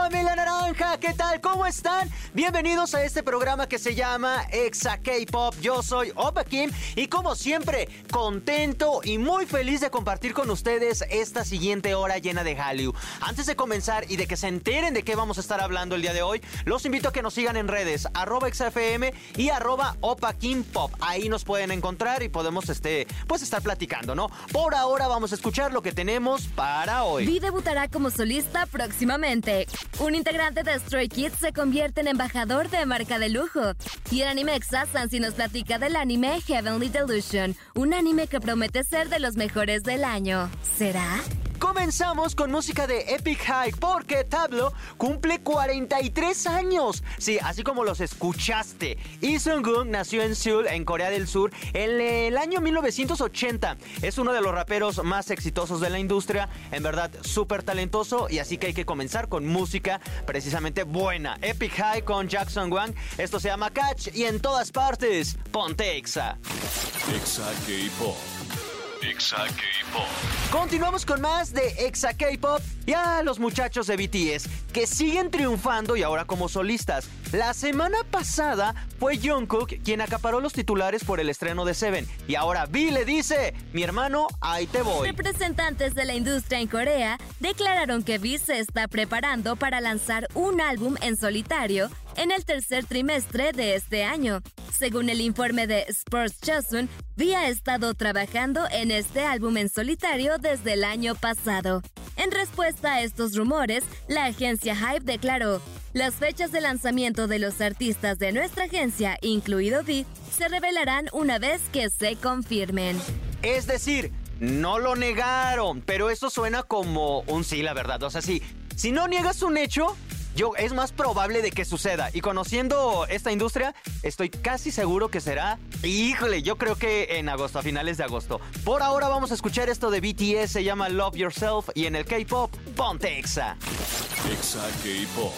familia naranja, ¿qué tal? ¿Cómo están? Bienvenidos a este programa que se llama Exa K-Pop. Yo soy Opa Kim y como siempre, contento y muy feliz de compartir con ustedes esta siguiente hora llena de Hallyu. Antes de comenzar y de que se enteren de qué vamos a estar hablando el día de hoy, los invito a que nos sigan en redes, arroba XFM y arroba Opa Kim Pop. Ahí nos pueden encontrar y podemos este, pues estar platicando, ¿no? Por ahora vamos a escuchar lo que tenemos para hoy. Vi debutará como solista próximamente. Un integrante de Stray Kids se convierte en embajador de marca de lujo. Y el anime Exa Sansi nos platica del anime Heavenly Delusion, un anime que promete ser de los mejores del año. ¿Será? Comenzamos con música de Epic High porque Tablo cumple 43 años. Sí, así como los escuchaste. Lee Sung-gun nació en Seúl, en Corea del Sur, en el año 1980. Es uno de los raperos más exitosos de la industria. En verdad, súper talentoso. Y así que hay que comenzar con música precisamente buena. Epic High con Jackson Wang. Esto se llama Catch y en todas partes, ponte Exa. Exa K-Pop. Exa K-Pop. Continuamos con más de Exa K-Pop y a los muchachos de BTS que siguen triunfando y ahora como solistas. La semana pasada fue Jungkook quien acaparó los titulares por el estreno de Seven y ahora V le dice, mi hermano, ahí te voy. Representantes de la industria en Corea declararon que V se está preparando para lanzar un álbum en solitario en el tercer trimestre de este año. Según el informe de Sports Chosun, V ha estado trabajando en este álbum en solitario desde el año pasado. En respuesta a estos rumores, la agencia Hype declaró, las fechas de lanzamiento de los artistas de nuestra agencia, incluido V, se revelarán una vez que se confirmen. Es decir, no lo negaron, pero eso suena como un sí, la verdad. O sea, sí, si no niegas un hecho, yo, es más probable de que suceda. Y conociendo esta industria, estoy casi seguro que será. Híjole, yo creo que en agosto, a finales de agosto. Por ahora vamos a escuchar esto de BTS, se llama Love Yourself. Y en el K-pop, ponte Exa. Exa K-Pop.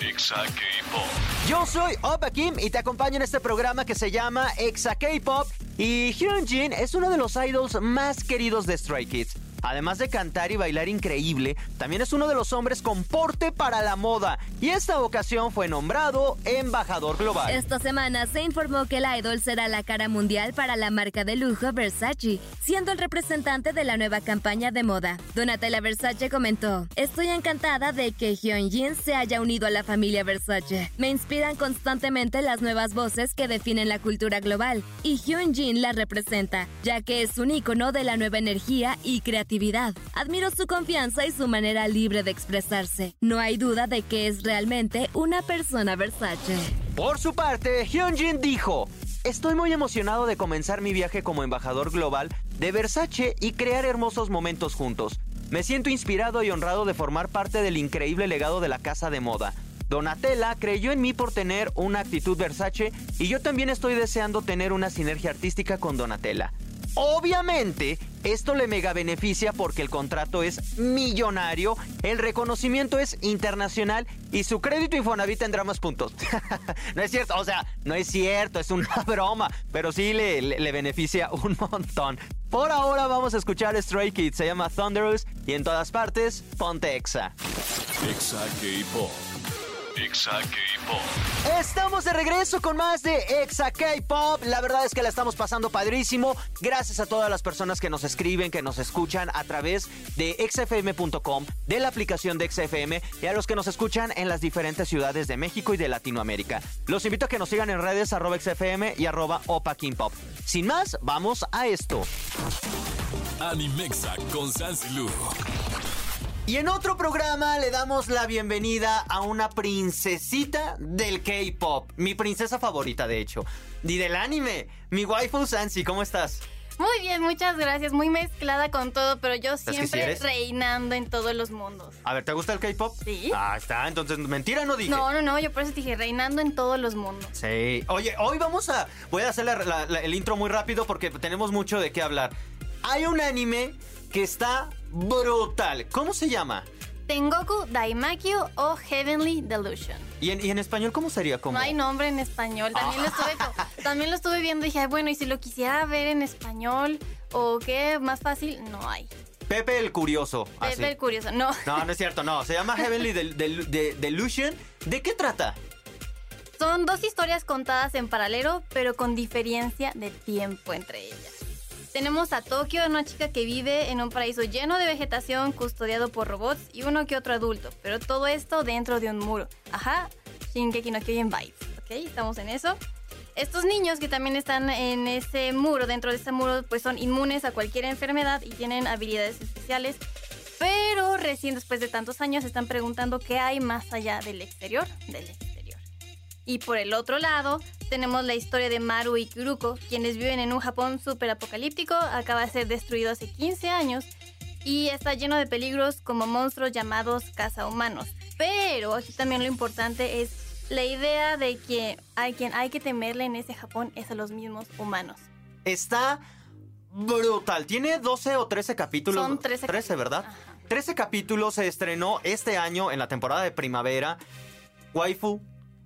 Exa K-Pop. Yo soy Opa Kim y te acompaño en este programa que se llama Exa K-Pop. Y Hyunjin es uno de los idols más queridos de Stray Kids. Además de cantar y bailar increíble, también es uno de los hombres con porte para la moda y esta ocasión fue nombrado embajador global. Esta semana se informó que el idol será la cara mundial para la marca de lujo Versace, siendo el representante de la nueva campaña de moda. Donatella Versace comentó, estoy encantada de que Hyunjin se haya unido a la familia Versace. Me inspiran constantemente las nuevas voces que definen la cultura global y Hyunjin la representa, ya que es un icono de la nueva energía y creatividad Admiro su confianza y su manera libre de expresarse. No hay duda de que es realmente una persona Versace. Por su parte, Hyunjin dijo, Estoy muy emocionado de comenzar mi viaje como embajador global de Versace y crear hermosos momentos juntos. Me siento inspirado y honrado de formar parte del increíble legado de la casa de moda. Donatella creyó en mí por tener una actitud Versace y yo también estoy deseando tener una sinergia artística con Donatella. Obviamente, esto le mega beneficia porque el contrato es millonario, el reconocimiento es internacional y su crédito Infonavit tendrá más puntos. no es cierto, o sea, no es cierto, es una broma, pero sí le, le, beneficia un montón. Por ahora vamos a escuchar Stray Kids, se llama Thunderous y en todas partes, ponte Exa. Exa K-Pop. Exa K-Pop. Estamos de regreso con más de Exa K-Pop. La verdad es que la estamos pasando padrísimo. Gracias a todas las personas que nos escriben, que nos escuchan a través de xfm.com, de la aplicación de XFM y a los que nos escuchan en las diferentes ciudades de México y de Latinoamérica. Los invito a que nos sigan en redes arroba XFM y arroba Opa King Pop. Sin más, vamos a esto. Animexa con Sansilu. Y en otro programa le damos la bienvenida a una princesita del K-pop. Mi princesa favorita, de hecho. Y del anime. Mi waifu Sansi, ¿cómo estás? Muy bien, muchas gracias. Muy mezclada con todo, pero yo siempre sí reinando en todos los mundos. A ver, ¿te gusta el K-pop? Sí. Ah, está. Entonces, mentira no dije. No, no, no, yo por eso dije reinando en todos los mundos. Sí. Oye, hoy vamos a. Voy a hacer la- la- la- el intro muy rápido porque tenemos mucho de qué hablar. hay un anime que está brutal. ¿Cómo se llama? Tengoku Daimakyu o Heavenly Delusion. ¿Y en, y en español cómo sería? ¿Cómo? No hay nombre en español. También, lo estuve, también lo estuve viendo y dije, "Ay, bueno, y si lo quisiera ver en español o qué, más fácil, no hay. Pepe el Curioso. así. Pepe el curioso, no. No, no es cierto, no. Se llama Heavenly Del- Del- De- Delusion. ¿De qué trata? Son dos historias contadas en paralelo, pero con diferencia de tiempo entre ellas. Tenemos a Tokio, una chica que vive en un paraíso lleno de vegetación, custodiado por robots y uno que otro adulto, pero todo esto dentro de un muro. Ajá, Shingeki no Kyojin vibes, ¿ok? Estamos en eso. Estos niños que también están en ese muro, dentro de ese muro, pues son inmunes a cualquier enfermedad y tienen habilidades especiales, pero recién después de tantos años están preguntando qué hay más allá del exterior, del exterior. Y por el otro lado, tenemos la historia de Maru y Kuruko, quienes viven en un Japón súper apocalíptico, acaba de ser destruido hace 15 años y está lleno de peligros como monstruos llamados cazahumanos. Pero aquí también lo importante es la idea de que a quien hay que temerle en ese Japón es a los mismos humanos. Está brutal. Tiene 12 o 13 capítulos. Son 13 capítulos. ¿verdad? Ajá. 13 capítulos se estrenó este año en la temporada de primavera. Waifu,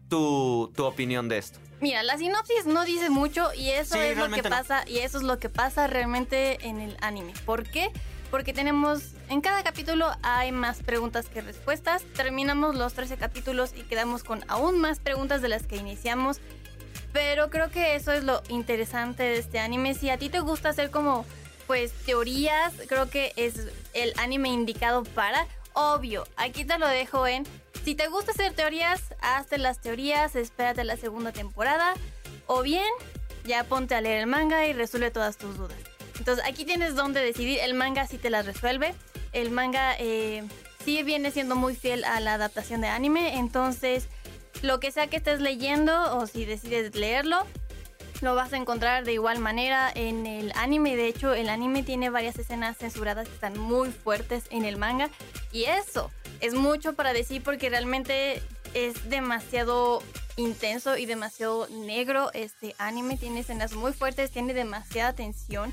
tu, tu opinión de esto. Mira, la sinopsis no dice mucho y eso Sí, es lo que no. pasa y eso es lo que pasa realmente en el anime. ¿Por qué? Porque tenemos en cada capítulo hay más preguntas que respuestas. Terminamos los 13 capítulos y quedamos con aún más preguntas de las que iniciamos. Pero creo que eso es lo interesante de este anime. Si a ti te gusta hacer como pues teorías, creo que es el anime indicado para. Obvio, aquí te lo dejo en. Si te gusta hacer teorías, hazte las teorías, espérate la segunda temporada. O bien, ya ponte a leer el manga y resuelve todas tus dudas. Entonces aquí tienes donde decidir. El manga sí te las resuelve. El manga eh, sí viene siendo muy fiel a la adaptación de anime. Entonces, lo que sea que estés leyendo o si decides leerlo, lo vas a encontrar de igual manera en el anime. De hecho, el anime tiene varias escenas censuradas que están muy fuertes en el manga. Y eso es mucho para decir porque realmente es demasiado intenso y demasiado negro este anime. Tiene escenas muy fuertes, tiene demasiada tensión,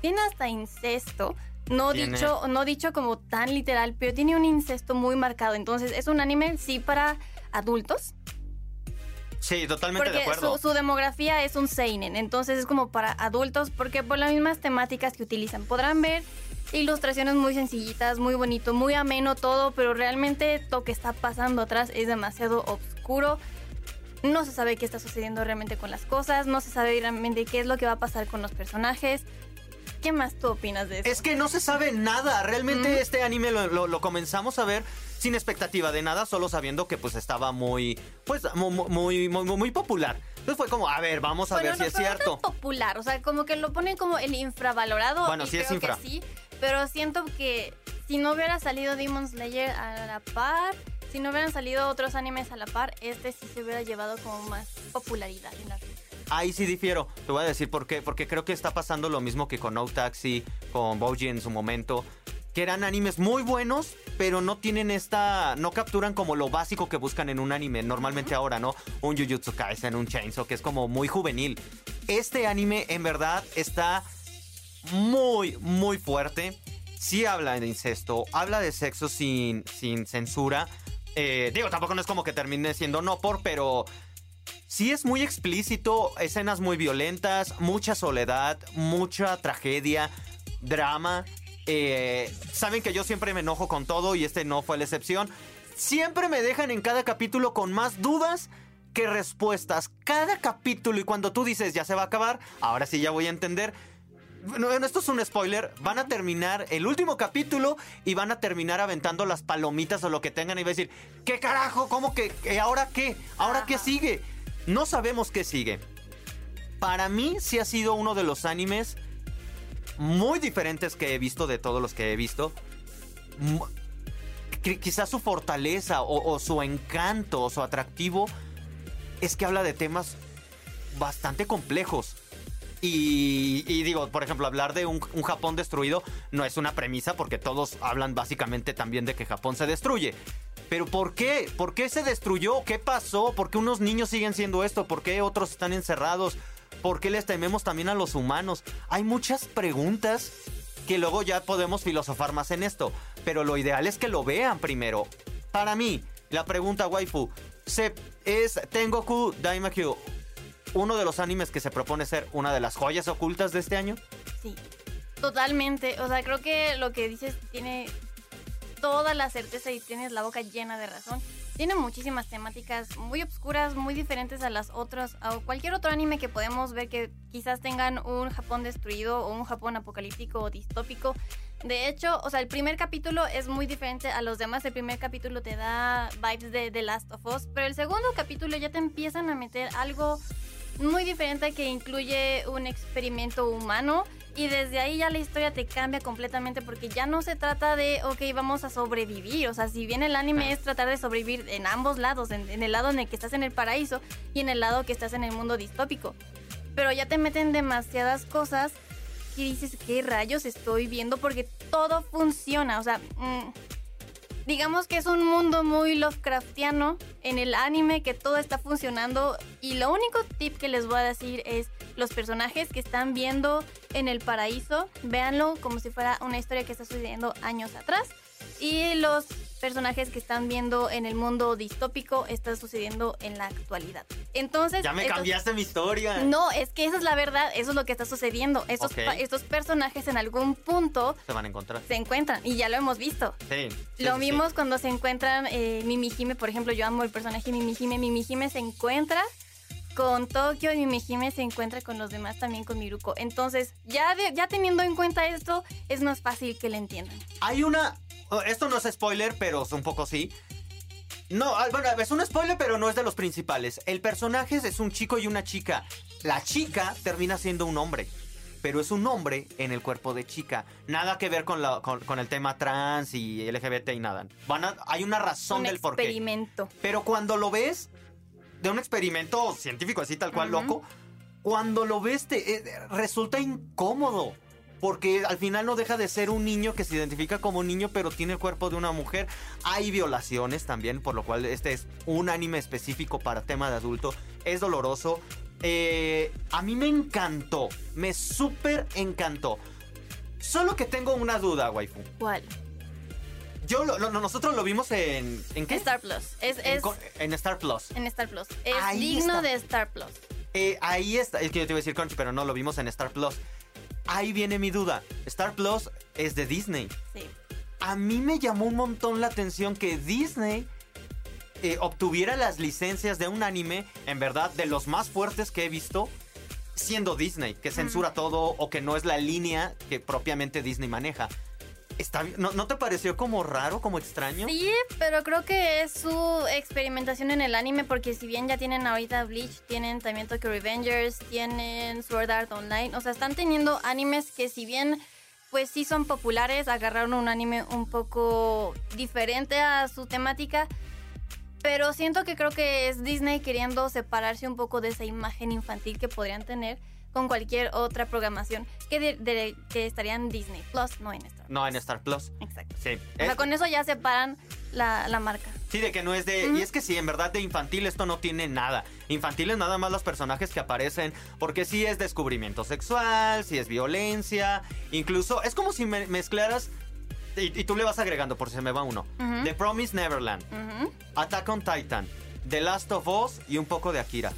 tiene hasta incesto. No Tiene- dicho, no dicho como tan literal, pero tiene un incesto muy marcado. Entonces es un anime sí para adultos, Sí, totalmente de porque acuerdo. su, su demografía es un seinen, entonces es como para adultos, porque por las mismas temáticas que utilizan. Podrán ver ilustraciones muy sencillitas, muy bonito, muy ameno todo, pero realmente lo que está pasando atrás es demasiado oscuro. No se sabe qué está sucediendo realmente con las cosas, no se sabe realmente qué es lo que va a pasar con los personajes. ¿Qué más tú opinas de eso? Es que no se sabe nada. Realmente Mm. este anime lo, lo- lo comenzamos a ver sin expectativa de nada, solo sabiendo que pues estaba muy, pues mu- mu- muy, muy, muy, muy popular. Entonces fue como, a ver, vamos a Bueno, ver si no, es pero no cierto. tan popular, o sea, como que lo ponen como el infravalorado. Bueno, y sí es creo infra. Que sí, pero siento que si no hubiera salido Demon Slayer a la par, si no hubieran salido otros animes a la par, este sí se hubiera llevado como más popularidad en la Ahí sí difiero. Te voy a decir por qué. Porque creo que está pasando lo mismo que con No Taxi, con Boji en su momento. Que eran animes muy buenos, pero no tienen esta. No capturan como lo básico que buscan en un anime. Normalmente ahora, ¿no? Un Jujutsu Kaisen, un Chainsaw, que es como muy juvenil. Este anime, en verdad, está muy, muy fuerte. Sí habla de incesto, habla de sexo sin, sin censura. Eh, digo, tampoco no es como que termine siendo no por, pero sí es muy explícito, escenas muy violentas, mucha soledad, mucha tragedia, drama. Eh, Saben que yo siempre me enojo con todo y este no fue la excepción. Siempre me dejan en cada capítulo con más dudas que respuestas. Cada capítulo y cuando tú dices ya se va a acabar, ahora sí ya voy a entender. Bueno, esto es un spoiler. Van a terminar el último capítulo y van a terminar aventando las palomitas o lo que tengan y va a decir, ¿qué carajo? ¿Cómo que? eh, ¿Ahora qué? ¿Ahora qué sigue? No sabemos qué sigue. Para mí sí ha sido uno de los animes muy diferentes que he visto de todos los que he visto. Quizás su fortaleza o, o su encanto o su atractivo es que habla de temas bastante complejos. Y, y digo, por ejemplo, hablar de un, Japón destruido no es una premisa porque todos hablan básicamente también de que Japón se destruye. Pero ¿por qué? ¿Por qué se destruyó? ¿Qué pasó? ¿Por qué unos niños siguen siendo esto? ¿Por qué otros están encerrados? ¿Por qué les tememos también a los humanos? Hay muchas preguntas que luego ya podemos filosofar más en esto. Pero lo ideal es que lo vean primero. Para mí, la pregunta, waifu, ¿se, ¿es Tengoku Daimakyu uno de los animes que se propone ser una de las joyas ocultas de este año? Sí, totalmente. O sea, creo que lo que dices tiene toda la certeza y tienes la boca llena de razón. Tiene muchísimas temáticas muy obscuras, muy diferentes a las otras, a cualquier otro anime que podemos ver que quizás tengan un Japón destruido o un Japón apocalíptico o distópico. De hecho, o sea, el primer capítulo es muy diferente a los demás. El primer capítulo te da vibes de The Last of Us, pero el segundo capítulo ya te empiezan a meter algo muy diferente que incluye un experimento humano y desde ahí ya la historia te cambia completamente porque ya no se trata de, ok, vamos a sobrevivir. O sea, si bien el anime es tratar de sobrevivir en ambos lados, en, el lado en el que estás en el paraíso y en el lado que estás en el mundo distópico. Pero ya te meten demasiadas cosas y dices, ¿qué rayos estoy viendo? Porque todo funciona. O sea, mm, digamos que es un mundo muy Lovecraftiano en el anime que todo está funcionando y lo único tip que les voy a decir es los personajes que están viendo en el paraíso, véanlo como si fuera una historia que está sucediendo años atrás. Y los personajes que están viendo en el mundo distópico está sucediendo en la actualidad. Entonces... Ya me cambiaste mi historia. No, es que esa es la verdad, eso es lo que está sucediendo. Estos, estos personajes en algún punto... Se van a encontrar. Se encuentran y ya lo hemos visto. Sí. lo vimos cuando se encuentran eh, Mimihime, por ejemplo, yo amo el personaje Mimihime. Mimihime se encuentra con Tokio y Mimihime se encuentra con los demás también con Miruko. Entonces, ya, ya teniendo en cuenta esto, es más fácil que le entiendan. Hay una esto no es spoiler, pero un poco sí. No, ah, bueno, es un spoiler, pero no es de los principales. El personaje es un chico y una chica. La chica termina siendo un hombre, pero es un hombre en el cuerpo de chica. Nada que ver con, con, el tema trans y LGBT y nada. Van hay una razón del por qué. experimento. Pero cuando lo ves, de un experimento científico así tal cual loco, cuando lo ves te eh, resulta incómodo porque al final no deja de ser un niño que se identifica como niño, pero tiene el cuerpo de una mujer. Hay violaciones también, por lo cual este es un anime específico para tema de adulto. Es doloroso. Eh, a mí me encantó, me súper encantó. Solo que tengo una duda, waifu. ¿Cuál? Yo nosotros lo vimos en ¿en qué? Star Plus. Es, en, Star Plus. En Star Plus. Es digno de Star Plus. Eh, ahí está. Es que yo te iba a decir Crunchy, pero no lo vimos en Star Plus ahí viene mi duda. Star Plus es de Disney. Sí. A mí me llamó un montón la atención que Disney eh, obtuviera las licencias de un anime, en verdad, de los más fuertes que he visto, siendo Disney, que censura todo o que no es la línea que propiamente Disney maneja. ¿No, te pareció como raro, como extraño? Sí, pero creo que es su experimentación en el anime, porque si bien ya tienen ahorita Bleach, tienen también Tokyo Revengers, tienen Sword Art Online, o sea, están teniendo animes que si bien pues sí son populares, agarraron un anime un poco diferente a su temática, pero siento que creo que es Disney queriendo separarse un poco de esa imagen infantil que podrían tener con cualquier otra programación que, que estaría en Disney Plus, no en Star Plus. No en Star Plus. Exacto. Sí. O sea, con eso ya separan la, la marca. Sí, de que no es de... Y es que sí, en verdad de infantil esto no tiene nada. Infantil es nada más los personajes que aparecen, porque sí es descubrimiento sexual, sí es violencia, incluso es como si mezclaras... Y, tú le vas agregando por si se me va uno. The Promise Neverland, Attack on Titan, The Last of Us y un poco de Akira.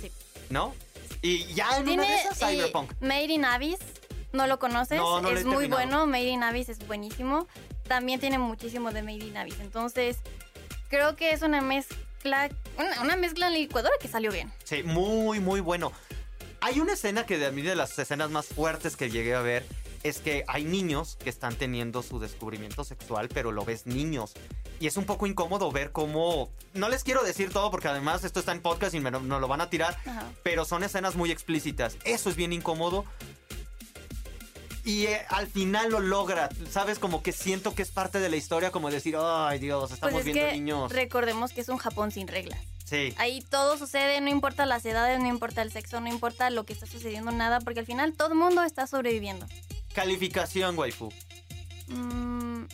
Sí. ¿No? Y ya en una de esas, Cyberpunk. Made in Abyss, ¿no lo conoces? es muy bueno, Made in Abyss es buenísimo. También tiene muchísimo de Made in Abyss. Entonces, creo que es una mezcla, una, mezcla en licuadora que salió bien. Sí, muy, muy bueno. Hay una escena que de mí de las escenas más fuertes que llegué a ver es que hay niños que están teniendo su descubrimiento sexual, pero lo ves niños. Y es un poco incómodo ver cómo... No les quiero decir todo porque además esto está en podcast y me, no, lo van a tirar, pero son escenas muy explícitas. Eso es bien incómodo. Y eh, al final lo logra, ¿sabes? Como que siento que es parte de la historia, como decir, ay Dios, estamos pues viendo niños. Recordemos que es un Japón sin reglas. Sí. Ahí todo sucede, no importa las edades, no importa el sexo, no importa lo que está sucediendo, nada, porque al final todo el mundo está sobreviviendo. Calificación, waifu. 10. Mm,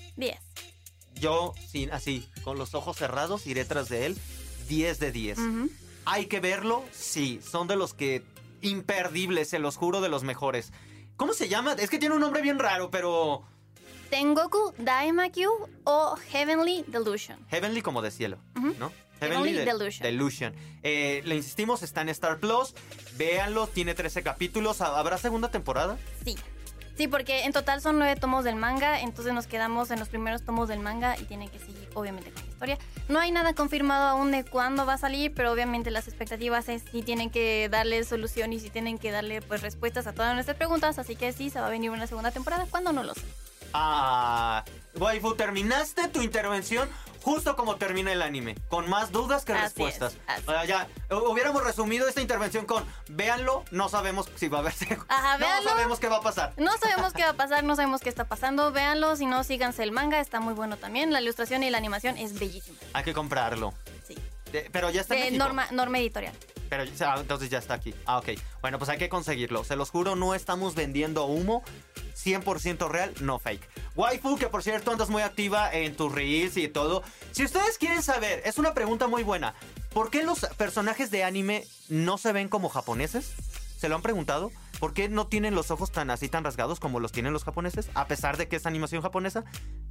Yo, sin, así, con los ojos cerrados, iré tras de él. 10 de 10. ¿Hay que verlo? Sí, son de los que imperdibles, se los juro, de los mejores. ¿Cómo se llama? Es que tiene un nombre bien raro, pero... Tengoku Daimakyu o Heavenly Delusion. Heavenly como de cielo. ¿no? Heavenly de- Delusion. Delusion. Eh, le insistimos, está en Star Plus. Véanlo, tiene 13 capítulos. ¿Habrá segunda temporada? Sí. Sí, porque en total son nueve tomos del manga, entonces nos quedamos en los primeros tomos del manga y tiene que seguir, obviamente, con la historia. No hay nada confirmado aún de cuándo va a salir, pero obviamente las expectativas es si tienen que darle solución y si tienen que darle pues respuestas a todas nuestras preguntas, así que sí, se va a venir una segunda temporada, ¿cuándo no lo sé? Ah, waifu, terminaste tu intervención justo como termina el anime, con más dudas que Así respuestas. es, O sea, ya, hu- hubiéramos resumido esta intervención con, véanlo, no sabemos si va a haber. Ajá, no véanlo. sabemos qué va a pasar. No sabemos qué va a pasar, no sabemos qué está pasando, véanlo, si no, síganse el manga, está muy bueno también, la ilustración y la animación es bellísima. Hay que comprarlo. Sí. De- pero ya está en México. norma, norma editorial. Pero entonces ya está aquí. Ah, ok. Bueno, pues hay que conseguirlo. Se los juro, no estamos vendiendo humo. 100% real, no fake. Waifu, que por cierto andas muy activa en tus reels y todo. Si ustedes quieren saber, es una pregunta muy buena. ¿Por qué los personajes de anime no se ven como japoneses? ¿Se lo han preguntado? ¿Por qué no tienen los ojos tan así tan rasgados como los tienen los japoneses? A pesar de que es animación japonesa.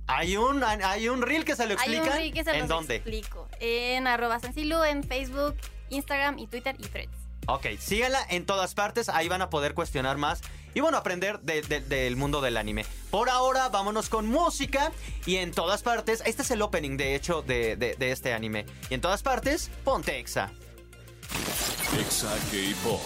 Hay un, hay un reel que se lo Hay explica. un link que se ¿En dónde? explico. En arroba sencilu, en Facebook, Instagram y Twitter y Threads. Ok, síganla en todas partes, ahí van a poder cuestionar más y bueno, aprender de- de- del mundo del anime. Por ahora, vámonos con música y en todas partes, este es el opening de hecho de, de- de este anime. Y en todas partes, ponte Exa. Exa K-Pop.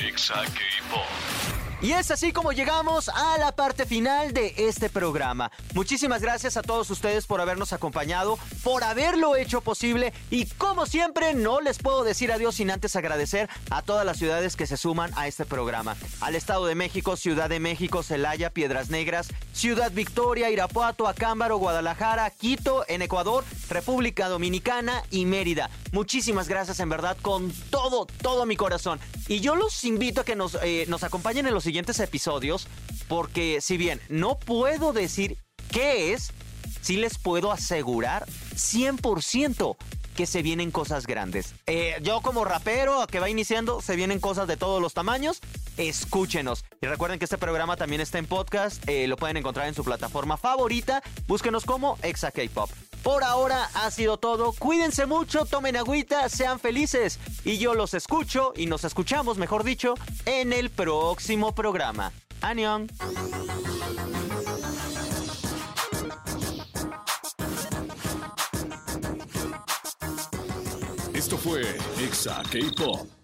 Exa K-Pop. Y es así como llegamos a la parte final de este programa. Muchísimas gracias a todos ustedes por habernos acompañado, por haberlo hecho posible y como siempre no les puedo decir adiós sin antes agradecer a todas las ciudades que se suman a este programa. Al Estado de México, Ciudad de México, Celaya, Piedras Negras, Ciudad Victoria, Irapuato, Acámbaro, Guadalajara, Quito, en Ecuador, República Dominicana y Mérida. Muchísimas gracias en verdad con todo, todo mi corazón. Y yo los invito a que nos, eh, nos acompañen en los siguientes episodios porque si bien no puedo decir qué es, sí les puedo asegurar 100% que se vienen cosas grandes. Eh, yo como rapero que va iniciando, se vienen cosas de todos los tamaños. Escúchenos. Y recuerden que este programa también está en podcast. eh, lo pueden encontrar en su plataforma favorita. Búsquenos como Exa K-Pop. Por ahora ha sido todo. Cuídense mucho, tomen agüita, sean felices. Y yo los escucho y nos escuchamos, mejor dicho, en el próximo programa. Anion. Esto fue Exa K-Pop.